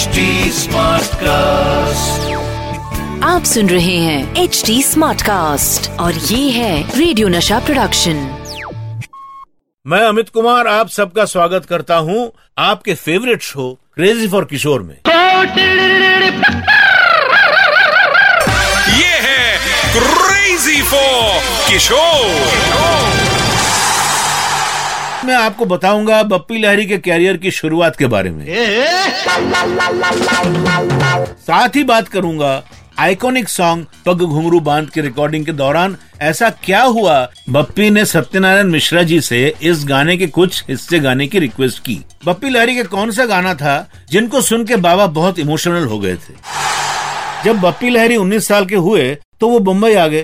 HD cast आप सुन रहे हैं एच डी स्मार्ट कास्ट और ये है रेडियो नशा प्रोडक्शन मैं अमित कुमार आप सबका स्वागत करता हूँ आपके favourite show crazy for Kishore में। ये है क्रेजी फॉर किशोर मैं आपको बताऊँगा बप्पी लहरी के कैरियर की शुरुआत के बारे में। साथ ही बात करूँगा आइकॉनिक सॉन्ग पग घुंगरू बाँध के रिकॉर्डिंग के दौरान ऐसा क्या हुआ? बप्पी ने सत्यनारायण मिश्रा जी से इस गाने के कुछ हिस्से गाने की रिक्वेस्ट की। बप्पी लहरी के कौन सा गाना था जिनको सुन के बाबा बहुत इमोशनल हो गए थे? जब बप्पी लहरी 19 साल के हुए तो वो मुंबई आ गए।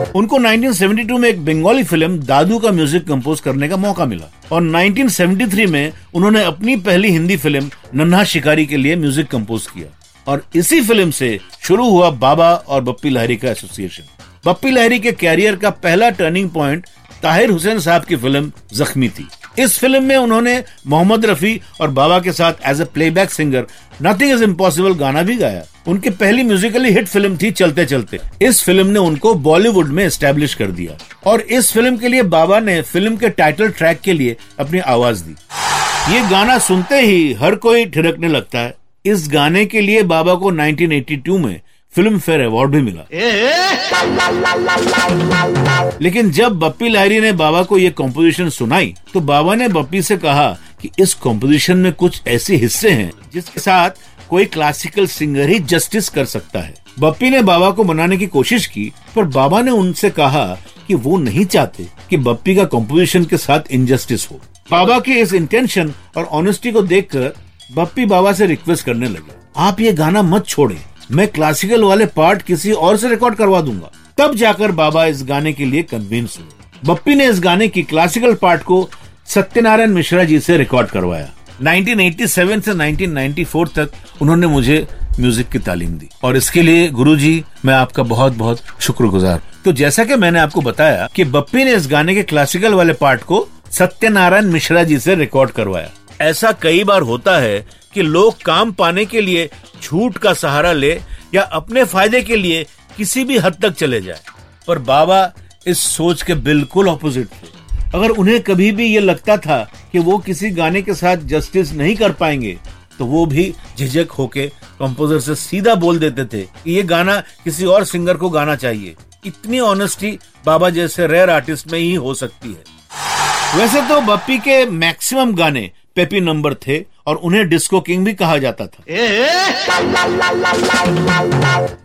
उनको 1972 में एक बंगाली फ़िल्म, दादू का म्यूज़िक कंपोज करने का मौका मिला। और 1973 में उन्होंने अपनी पहली हिंदी फ़िल्म, नन्हा शिकारी के लिए म्यूज़िक कंपोज किया। और इसी फ़िल्म से शुरू हुआ बाबा और बप्पी लहरी का एसोसिएशन। बप्पी लहरी के कैरियर का पहला टर्निंग प्वाइंट ताहिर हुसैन साहब की फ़िल्म, जख्मी थी। इस फ़िल्म में उन्होंने मोहम्मद रफी और बाबा के साथ as a playback singer nothing is impossible गाना भी गाया। उनकी पहली म्यूजिकली हिट फ़िल्म थी चलते चलते। इस फ़िल्म ने उनको बॉलीवुड में स्टेब्लिश कर दिया। और इस फ़िल्म के लिए बाबा ने फ़िल्म के टाइटल ट्रैक के लिए अपनी आवाज़ दी। ये गाना सुनते ही हर कोई ठिरकने लगता है। इस गाने के लिए बाबा को 1982 में फ़िल्म फेयर अवार्ड भी मिला। लेकिन जब बप्पी लाहिरी ने बाबा को ये कॉम्पोजिशन सुनाई तो बाबा ने बप्पी से कहा कि इस कॉम्पोजिशन में कुछ ऐसे हिस्से हैं जिसके साथ कोई क्लासिकल सिंगर ही जस्टिस कर सकता है। बप्पी ने बाबा को मनाने की कोशिश की पर बाबा ने उनसे कहा कि वो नहीं चाहते कि बप्पी का कॉम्पोजिशन के साथ इनजस्टिस हो। बाबा की इस इंटेंशन और ऑनेस्टी को देखकर बप्पी बाबा से रिक्वेस्ट करने लगे। आप ये गाना मत छोड़े। मैं क्लासिकल वाले पार्ट किसी और से रिकॉर्ड करवा दूँगा। तब जाकर बाबा इस गाने के लिए कन्विंस हुए। बप्पी ने इस गाने की क्लासिकल पार्ट को सत्यनारायण मिश्रा जी से रिकॉर्ड करवाया। 1987 से 1994 तक उन्होंने मुझे म्यूज़िक की तालीम दी। और इसके लिए गुरु जी मैं आपका बहुत बहुत शुक्रगुजार तो जैसा कि मैंने आपको बताया कि बप्पी ने इस गाने के क्लासिकल वाले पार्ट को सत्यनारायण मिश्रा जी से रिकॉर्ड करवाया। ऐसा कई बार होता है कि लोग काम पाने के लिए झूठ का सहारा ले या अपने फ़ायदे के लिए किसी भी हद तक चले जाए। पर बाबा इस सोच के बिल्कुल ऑपोजिट थे। अगर उन्हें कभी भी ये लगता था कि वो किसी गाने के साथ जस्टिस नहीं कर पाएँगे तो वो भी झिझक होके कंपोजर से सीधा बोल देते थे कि ये गाना किसी और सिंगर को गाना चाहिए। इतनी ऑनेस्टी बाबा जैसे रेयर आर्टिस्ट में ही हो सकती है। वैसे तो बप्पी के मैक्सिमम गाने पेपी नंबर थे और उन्हें डिस्को किंग भी कहा जाता था।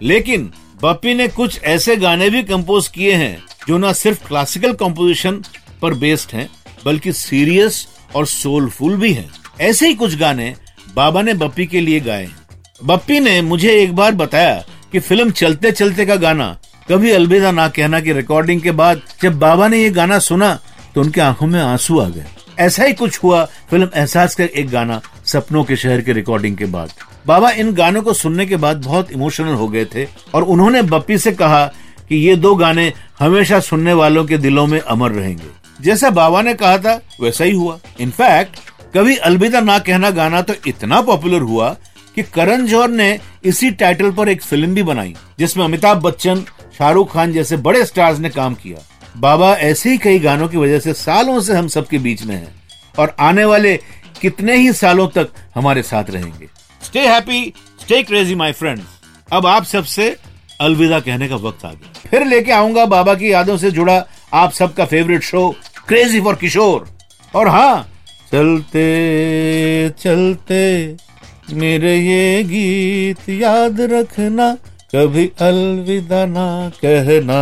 लेकिन बप्पी ने कुछ ऐसे गाने भी कंपोज किए हैं जो न सिर्फ़ क्लासिकल कंपोजिशन पर बेस्ड हैं बल्कि सीरियस और सोलफुल भी हैं। ऐसे ही कुछ गाने बाबा ने बप्पी के लिए गाए हैं। बप्पी ने मुझे एक बार बताया कि फ़िल्म चलते चलते का गाना कभी अलविदा ना कहना की रिकॉर्डिंग के बाद जब बाबा ने ये गाना सुना तो उनके आँखों में आँसू आ गए। ऐसा ही कुछ हुआ फ़िल्म एहसास का एक गाना सपनों के शहर के रिकॉर्डिंग के बाद। बाबा, इन गानों को सुनने के बाद बहुत इमोशनल हो गए थे और उन्होंने बप्पी से कहा कि ये दो गाने हमेशा सुनने वालों के दिलों में अमर रहेंगे। जैसा बाबा ने कहा था, वैसा ही हुआ। इनफैक्ट कभी अलविदा ना कहना गाना तो इतना पॉपुलर हुआ कि करण जौहर ने इसी टाइटल पर एक फ़िल्म भी बनाई, जिसमें अमिताभ बच्चन, शाहरुख खान जैसे बड़े स्टार्स ने काम किया। बाबा ऐसे ही कई गानों की वजह से सालों से हम सबके बीच में हैं और आने वाले कितने ही सालों तक हमारे साथ रहेंगे। Stay happy stay crazy my friends अब आप सबसे अलविदा कहने का वक्त आ गया। फिर लेके आऊँगा बाबा की यादों से जुड़ा आप सबका favourite show crazy for Kishore और हाँ चलते चलते मेरे ये गीत याद रखना कभी अलविदा ना कहना।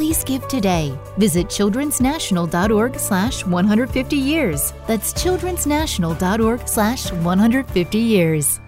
Please give today. Visit childrensnational.org slash 150 years. That's childrensnational.org slash 150 years.